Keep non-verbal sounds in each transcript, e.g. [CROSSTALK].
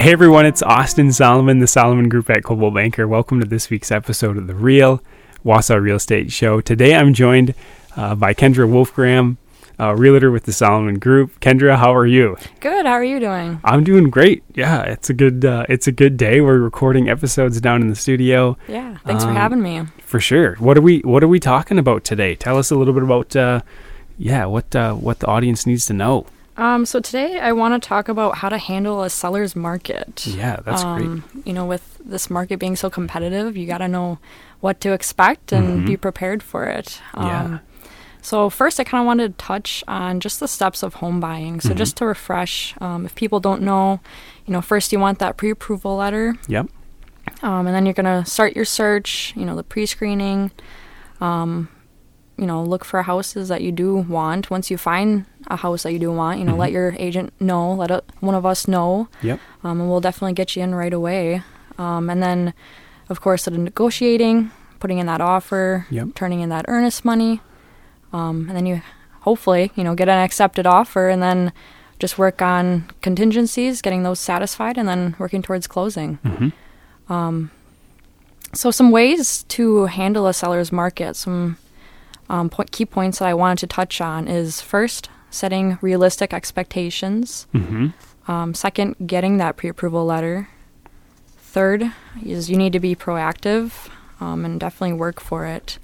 Hey everyone, it's Austin Solomon, the Solomon Group at Coldwell Banker. Welcome to this week's episode of the Real Wausau Real Estate Show. Today I'm joined uh, by Kendra Wolfgram, a realtor with the Solomon Group. Kendra, how are you? Good. How are you doing? I'm doing great. Yeah, it's a good uh, it's a good day. We're recording episodes down in the studio. Yeah. Thanks Um, for having me. For sure. What are we What are we talking about today? Tell us a little bit about, uh, yeah, what uh, what the audience needs to know. Um, so today I want to talk about how to handle a seller's market. Yeah, that's great. um, You know, with this market being so competitive, you got to know what to expect and be prepared for it. Um, Mm-hmm. Yeah. So first, I kind of wanted to touch on just the steps of home buying. So Mm-hmm. just to refresh, um, if people don't know, you know, first you want that pre-approval letter. Yep. Um, and then you're going to start your search, you know, the pre screening. Um, you know, look for houses that you do want. Once you find a house that you do want, you know, let your agent know, let a, one of us know, Yep. um, and we'll definitely get you in right away. Um, and then, of course, the negotiating, putting in that offer, Yep. turning in that earnest money. Um, and then you hopefully, you know, get an accepted offer and then just work on contingencies, getting those satisfied, and then working towards closing. Um, so, some ways to handle a seller's market, some um, point, key points that I wanted to touch on is first, setting realistic expectations. Mm-hmm. Um, second, getting that pre approval letter. Third is you need to be proactive um, and definitely work for it.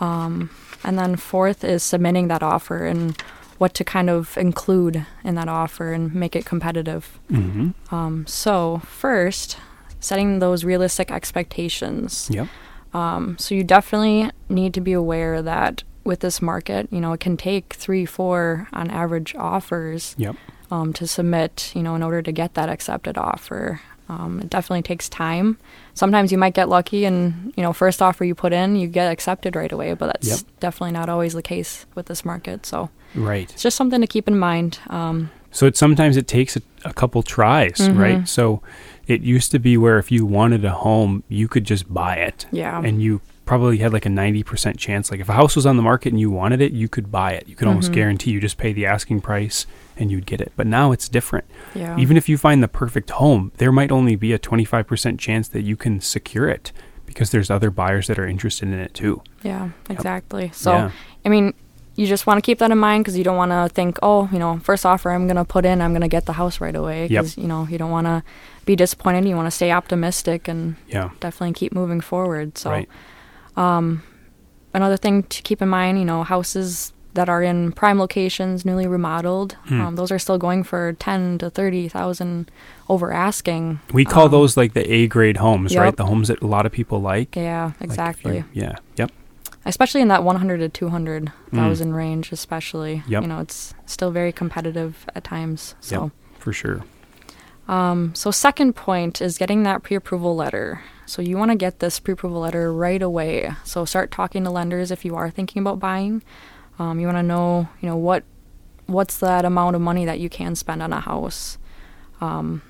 Um, and then fourth is submitting that offer and what to kind of include in that offer and make it competitive. Mm-hmm. Um, so, first, setting those realistic expectations. Yep. Um, so you definitely need to be aware that with this market, you know, it can take three, four on average offers Yep. um, to submit, you know, in order to get that accepted offer. Um, it definitely takes time. Sometimes you might get lucky and, you know, first offer you put in, you get accepted right away, but that's Yep. definitely not always the case with this market. So Right. it's just something to keep in mind. Um, So it sometimes it takes a, a couple tries, Mm-hmm. right? So it used to be where if you wanted a home, you could just buy it. Yeah. And you probably had like a 90% chance. Like if a house was on the market and you wanted it, you could buy it. You could almost Mhm. guarantee you just pay the asking price and you'd get it. But now it's different. yeah. Even if you find the perfect home, there might only be a 25% chance that you can secure it because there's other buyers that are interested in it too. Yeah, exactly. So, Yeah. I mean, you just want to keep that in mind because you don't want to think, oh, you know, first offer I'm going to put in, I'm going to get the house right away. Yep. Because, you know, you don't want to be disappointed. You want to stay optimistic and Yeah. definitely keep moving forward. So, Right. another thing to keep in mind, you know, houses that are in prime locations, newly remodeled, Hmm. um, those are still going for ten to thirty thousand over asking. We call Um, those like the A grade homes, right? The homes that a lot of people like. Yeah, Like you- exactly. yeah. Yep. Especially in that 100 to 200,000 range especially Mm. Yep. you know it's still very competitive at times so Yep. For sure. um so second point is getting that pre-approval letter so you want to get this pre-approval letter right away so start talking to lenders if you are thinking about buying um, you want to know you know what what's that amount of money that you can spend on a house um,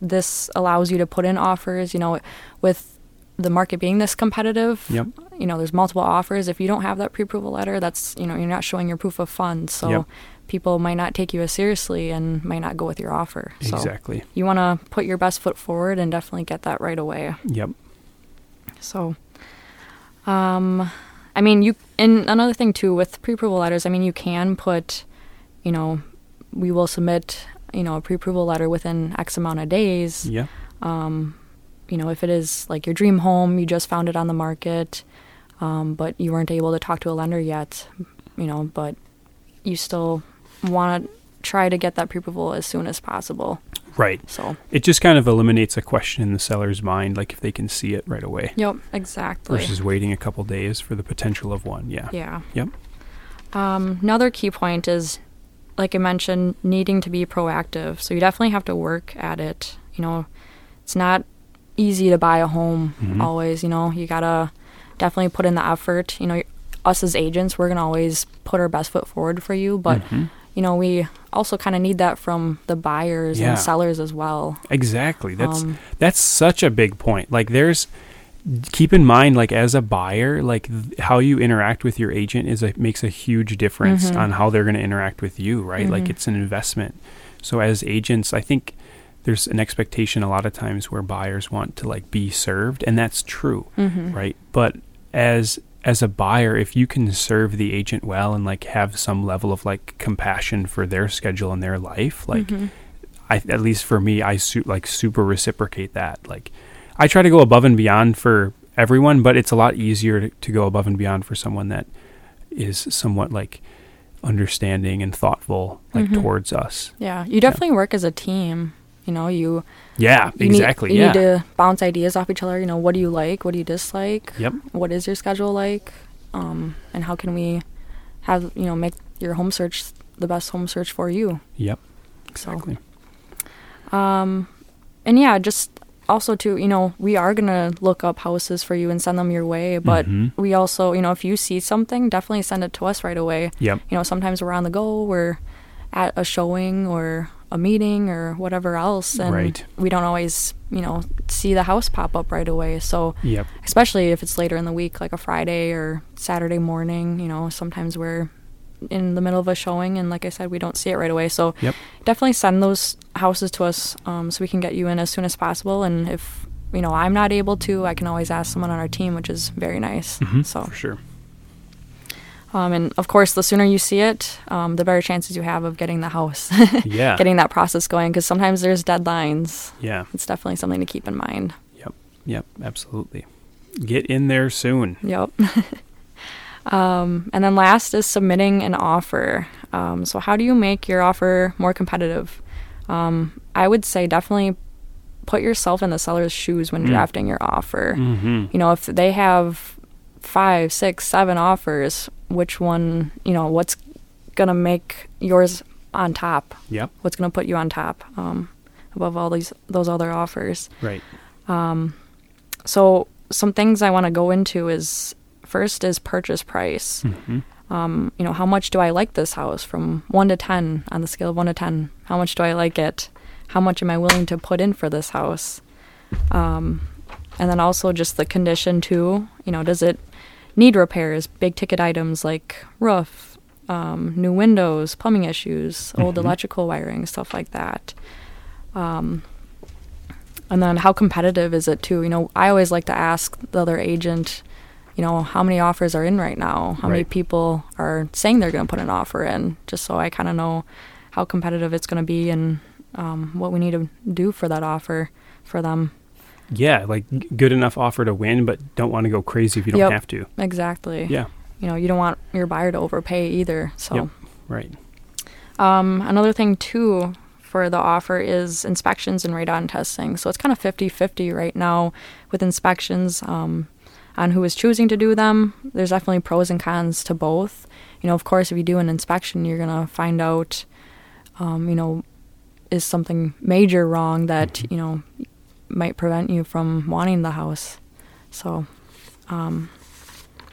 this allows you to put in offers you know with the market being this competitive Yep. you know there's multiple offers if you don't have that pre-approval letter that's you know you're not showing your proof of funds so Yep. people might not take you as seriously and might not go with your offer so Exactly. you want to put your best foot forward and definitely get that right away Yep. so um i mean you and another thing too with pre-approval letters i mean you can put you know we will submit you know a pre-approval letter within x amount of days Yeah. You know, if it is like your dream home, you just found it on the market, um, but you weren't able to talk to a lender yet, you know, but you still want to try to get that pre-approval as soon as possible. Right. So, It just kind of eliminates a question in the seller's mind, like if they can see it right away yep, exactly. versus waiting a couple days for the potential of one. Yeah. yeah. Yep. Um, another key point is, like I mentioned, needing to be proactive. So you definitely have to work at it. You know, it's not easy to buy a home Mhm. always. You know, you gotta definitely put in the effort. You know, us as agents, we're gonna always put our best foot forward for you, but Mhm. you know, we also kind of need that from the buyers Yeah. and sellers as well. Exactly. That's Um, that's such a big point. Like there's keep in mind like as a buyer, like th- how you interact with your agent is a makes a huge difference Mhm. on how they're going to interact with you, right? Like Mhm. it's an investment. So as agents, I think there's an expectation a lot of times where buyers want to like be served, and that's true, Mm-hmm. right? But as as a buyer, if you can serve the agent well and like have some level of like compassion for their schedule and their life, like Mhm. I at least for me, I su- like super reciprocate that. Like I try to go above and beyond for everyone, but it's a lot easier to, to go above and beyond for someone that is somewhat like understanding and thoughtful like Mhm. towards us. Yeah, you definitely work as a team. You know, you Yeah, you exactly. Need, you yeah. need to bounce ideas off each other. You know, what do you like? What do you dislike? Yep. What is your schedule like? Um, and how can we have you know make your home search the best home search for you? Yep. So, Exactly. um, and yeah, just also too, you know, we are gonna look up houses for you and send them your way. But Mhm. we also, you know, if you see something, definitely send it to us right away. Yep. You know, sometimes we're on the go, we're at a showing or a meeting or whatever else, and Right. we don't always, you know, see the house pop up right away. So, Yep. especially if it's later in the week, like a Friday or Saturday morning, you know, sometimes we're in the middle of a showing, and like I said, we don't see it right away. So, Yep. definitely send those houses to us um, so we can get you in as soon as possible. And if you know I'm not able to, I can always ask someone on our team, which is very nice. Mhm. So, for sure. Um, and of course, the sooner you see it, um, the better chances you have of getting the house, [LAUGHS] Yeah. getting that process going. Because sometimes there's deadlines. yeah. It's definitely something to keep in mind. Yep. Yep. Absolutely. Get in there soon. Yep. [LAUGHS] um, and then last is submitting an offer. Um, so, how do you make your offer more competitive? Um, I would say definitely put yourself in the seller's shoes when Mm. drafting your offer. Mm-hmm. You know, if they have five, six, seven offers, which one, you know, what's going to make yours on top? Yep. What's going to put you on top um, above all these those other offers? Right. Um, so some things I want to go into is first is purchase price. Mm-hmm. Um, you know, how much do I like this house from one to ten on the scale of one to ten? How much do I like it? How much am I willing to put in for this house? Um, and then also just the condition too. You know, does it need repairs? Big ticket items like roof, um, new windows, plumbing issues, old Mhm. electrical wiring, stuff like that. Um, and then how competitive is it too? You know, I always like to ask the other agent, you know, how many offers are in right now? How many people are saying they're going to put an offer in? Just so I kind of know how competitive it's going to be and um, what we need to do for that offer for them. Yeah. Like good enough offer to win, but don't want to go crazy if you don't Yep. have to. Exactly. Yeah. You know, you don't want your buyer to overpay either. So. Yep. Right. Um, another thing too for the offer is inspections and radon testing. So it's kind of 50-50 right now with inspections um, on who is choosing to do them. There's definitely pros and cons to both. You know, of course, if you do an inspection, you're gonna find out, um, you know, is something major wrong that you know might prevent you from wanting the house. So. Um,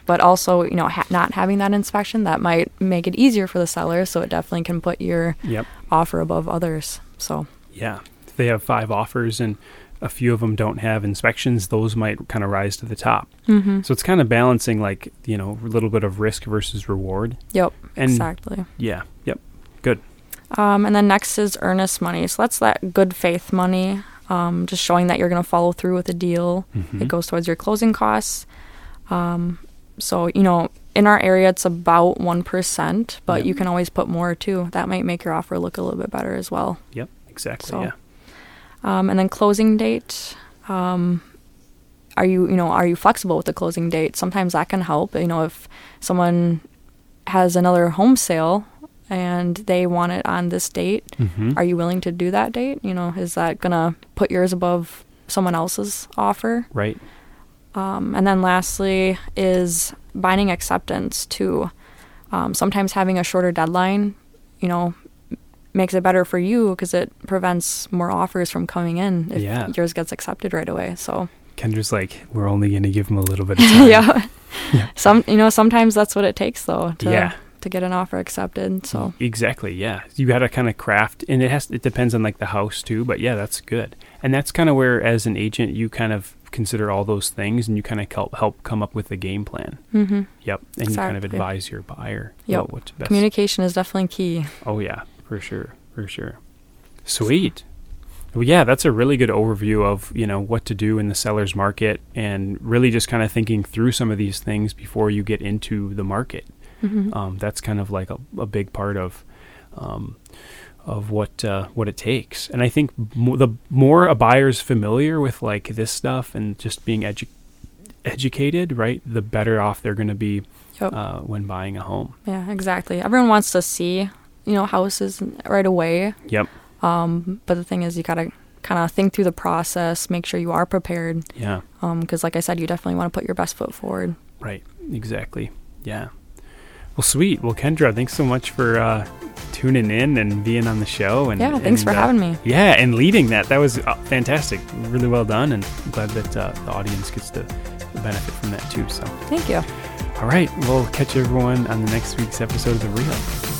but also, you know, ha- not having that inspection that might make it easier for the seller. So it definitely can put your Yep. offer above others. So Yeah. If they have five offers and a few of them don't have inspections, those might kind of rise to the top. mm-hmm. So it's kind of balancing like, you know, a little bit of risk versus reward. yep, And exactly. yeah. Yep. Good. Um, and then next is earnest money. So that's that good faith money, um, just showing that you're going to follow through with a deal. Mhm. It goes towards your closing costs. Um, so you know, in our area, it's about one percent, but Yep. you can always put more too. That might make your offer look a little bit better as well. Yep. Exactly. So- yeah. Um, and then closing date. Um, are you you know are you flexible with the closing date? Sometimes that can help. You know, if someone has another home sale and they want it on this date, Mm-hmm. are you willing to do that date? You know, is that gonna put yours above someone else's offer? right. Um, and then lastly is binding acceptance to Um, sometimes having a shorter deadline, you know, makes it better for you because it prevents more offers from coming in if Yeah. yours gets accepted right away. So Kendra's like, we're only going to give them a little bit of [LAUGHS] time. yeah, Yeah. some you know sometimes that's what it takes though to Yeah. To get an offer accepted. So Exactly. Yeah. You got to kind of craft, and it has. It depends on like the house too. But yeah, that's good. And that's kind of where, as an agent, you kind of consider all those things, and you kind of help help come up with a game plan. hmm Yep. And you kind of advise your buyer. Yep. What, what's best. communication is definitely key. Oh yeah, for sure, for sure. Sweet. Well, yeah, that's a really good overview of you know what to do in the seller's market, and really just kind of thinking through some of these things before you get into the market. Mm-hmm. Um, that's kind of like a, a big part of um, of what uh, what it takes. And I think mo- the more a buyer's familiar with like this stuff and just being edu- educated, right, the better off they're going to be Yep. uh, when buying a home. Yeah, exactly. Everyone wants to see, you know, houses right away. Yep. Um, but the thing is, you gotta kind of think through the process, make sure you are prepared. Yeah. Because, like I said, you definitely want to put your best foot forward. Right. Exactly. Yeah. Well, sweet. Well, Kendra, thanks so much for uh, tuning in and being on the show. And Yeah, thanks and, for uh, having me. Yeah, and leading that. That was uh, fantastic. Really well done, and I'm glad that uh, the audience gets to benefit from that too. So, Thank you. all right, we'll catch everyone on the next week's episode of The Real.